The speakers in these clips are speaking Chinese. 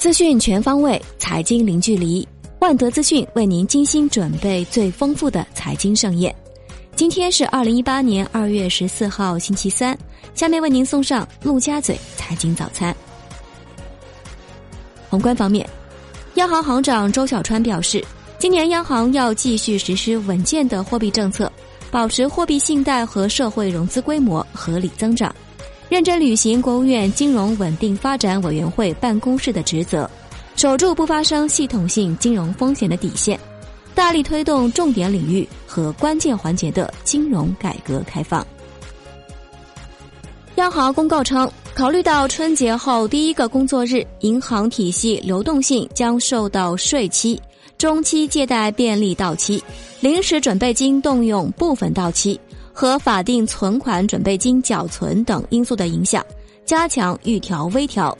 资讯全方位，财经零距离。万德资讯为您精心准备最丰富的财经盛宴。今天是二零一八年二月十四号，星期三。下面为您送上陆家嘴财经早餐。宏观方面，央行行长周小川表示，今年央行要继续实施稳健的货币政策，保持货币信贷和社会融资规模合理增长。认真履行国务院金融稳定发展委员会办公室的职责，守住不发生系统性金融风险的底线，大力推动重点领域和关键环节的金融改革开放。央行公告称，考虑到春节后第一个工作日银行体系流动性将受到税期、中期借贷便利到期、临时准备金动用部分到期。和法定存款准备金缴存等因素的影响，加强预调微调，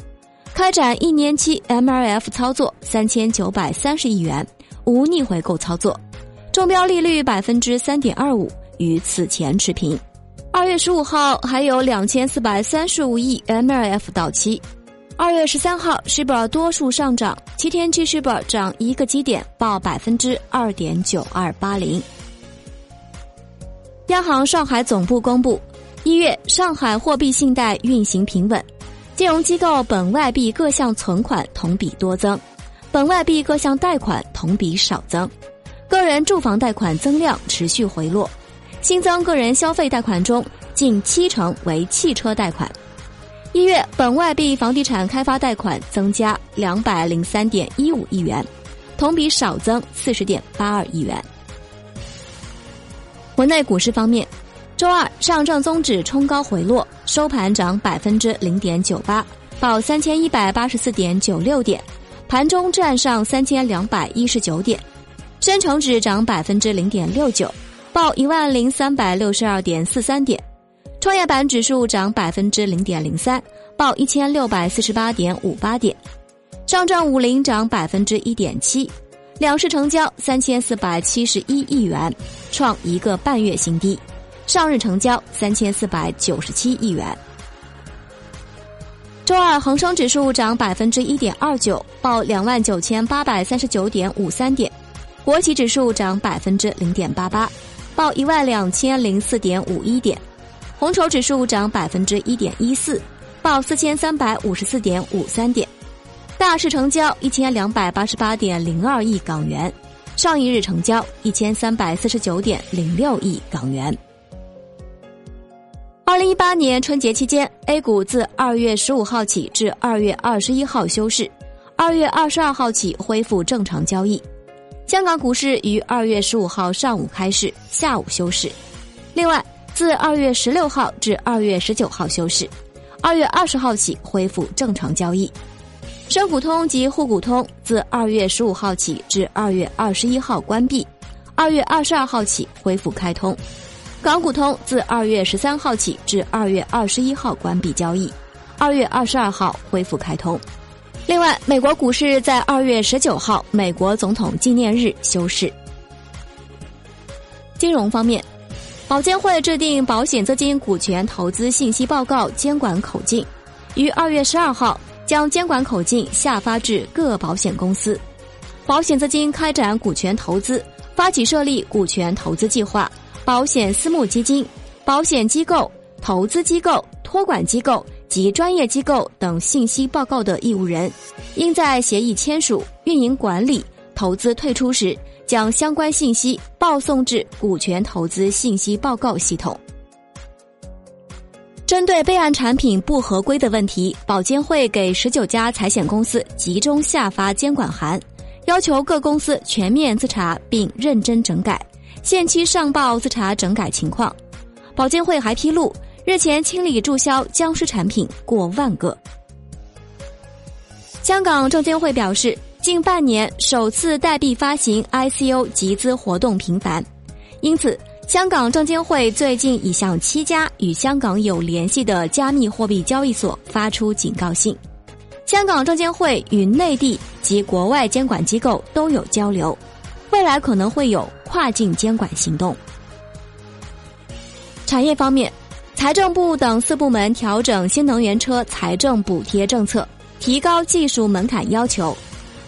开展一年期 MLF 操作三千九百三十亿元，无逆回购操作，中标利率百分之三点二五，与此前持平。二月十五号还有两千四百三十五亿 MLF 到期。二月十三号，s h i b 多数上涨，七天期 s h i b 涨一个基点，报百分之二点九二八零。央行上海总部公布，一月上海货币信贷运行平稳，金融机构本外币各项存款同比多增，本外币各项贷款同比少增，个人住房贷款增量持续回落，新增个人消费贷款中近七成为汽车贷款。一月本外币房地产开发贷款增加两百零三点一五亿元，同比少增四十点八二亿元。国内股市方面，周二上证综指冲高回落，收盘涨百分之零点九八，报三千一百八十四点九六点，盘中站上三千两百一十九点；深成指涨百分之零点六九，报一万零三百六十二点四三点；创业板指数涨百分之零点零三，报一千六百四十八点五八点；上证五零涨百分之一点七。两市成交三千四百七十一亿元，创一个半月新低。上日成交三千四百九十七亿元。周二恒生指数涨百分之一点二九，报两万九千八百三十九点五三点。国企指数涨百分之零点八八，报一万两千零四点五一点。红筹指数涨百分之一点一四，报四千三百五十四点五三点。大市成交一千两百八十八点零二亿港元，上一日成交一千三百四十九点零六亿港元。二零一八年春节期间，A 股自二月十五号起至二月二十一号休市，二月二十二号起恢复正常交易。香港股市于二月十五号上午开市，下午休市。另外，自二月十六号至二月十九号休市，二月二十号起恢复正常交易。深股通及沪股通自二月十五号起至二月二十一号关闭，二月二十二号起恢复开通。港股通自二月十三号起至二月二十一号关闭交易，二月二十二号恢复开通。另外，美国股市在二月十九号美国总统纪念日休市。金融方面，保监会制定保险资金股权投资信息报告监管口径，于二月十二号。将监管口径下发至各保险公司，保险资金开展股权投资、发起设立股权投资计划、保险私募基金、保险机构、投资机构、托管机构及专业机构等信息报告的义务人，应在协议签署、运营管理、投资退出时，将相关信息报送至股权投资信息报告系统。针对备案产品不合规的问题，保监会给十九家财险公司集中下发监管函，要求各公司全面自查并认真整改，限期上报自查整改情况。保监会还披露，日前清理注销僵尸产品过万个。香港证监会表示，近半年首次代币发行 ICO 集资活动频繁，因此。香港证监会最近已向七家与香港有联系的加密货币交易所发出警告信。香港证监会与内地及国外监管机构都有交流，未来可能会有跨境监管行动。产业方面，财政部等四部门调整新能源车财政补贴政策，提高技术门槛要求，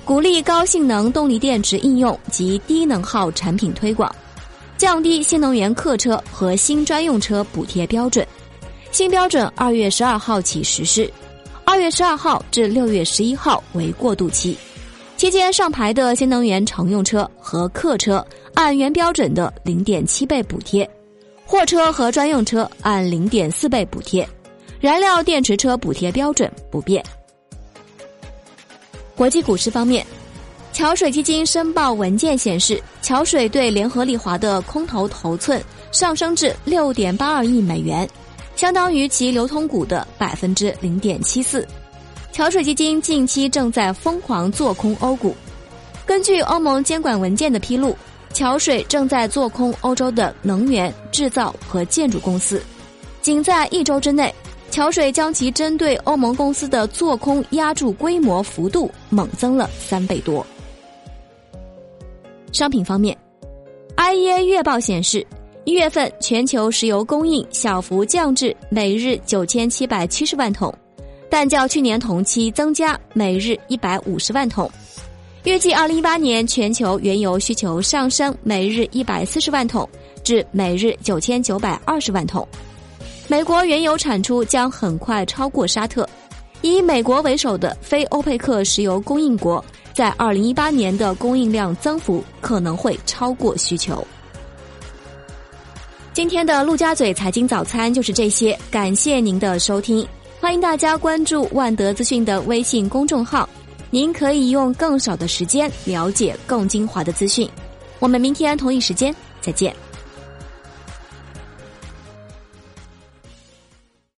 鼓励高性能动力电池应用及低能耗产品推广，降低新能源客车和新专用车补贴标准。新标准二月十二号起实施，二月十二号至六月十一号为过渡期，期间上牌的新能源乘用车和客车按原标准的零点七倍补贴，货车和专用车按零点四倍补贴，燃料电池车补贴标准不变。国际股市方面，桥水基金申报文件显示，桥水对联合利华的空头头寸上升至六点八二亿美元。相当于其流通股的百分之零点七四。桥水基金近期正在疯狂做空欧股。根据欧盟监管文件的披露，桥水正在做空欧洲的能源、制造和建筑公司。仅在一周之内，桥水将其针对欧盟公司的做空压注规模幅度猛增了三倍多。商品方面，IEA 月报显示。一月份全球石油供应小幅降至每日九千七百七十万桶，但较去年同期增加每日一百五十万桶。预计二零一八年全球原油需求上升每日一百四十万桶至每日九千九百二十万桶。美国原油产出将很快超过沙特，以美国为首的非欧佩克石油供应国在二零一八年的供应量增幅可能会超过需求。今天的陆家嘴财经早餐就是这些，感谢您的收听，欢迎大家关注万德资讯的微信公众号，您可以用更少的时间了解更精华的资讯。我们明天同一时间再见。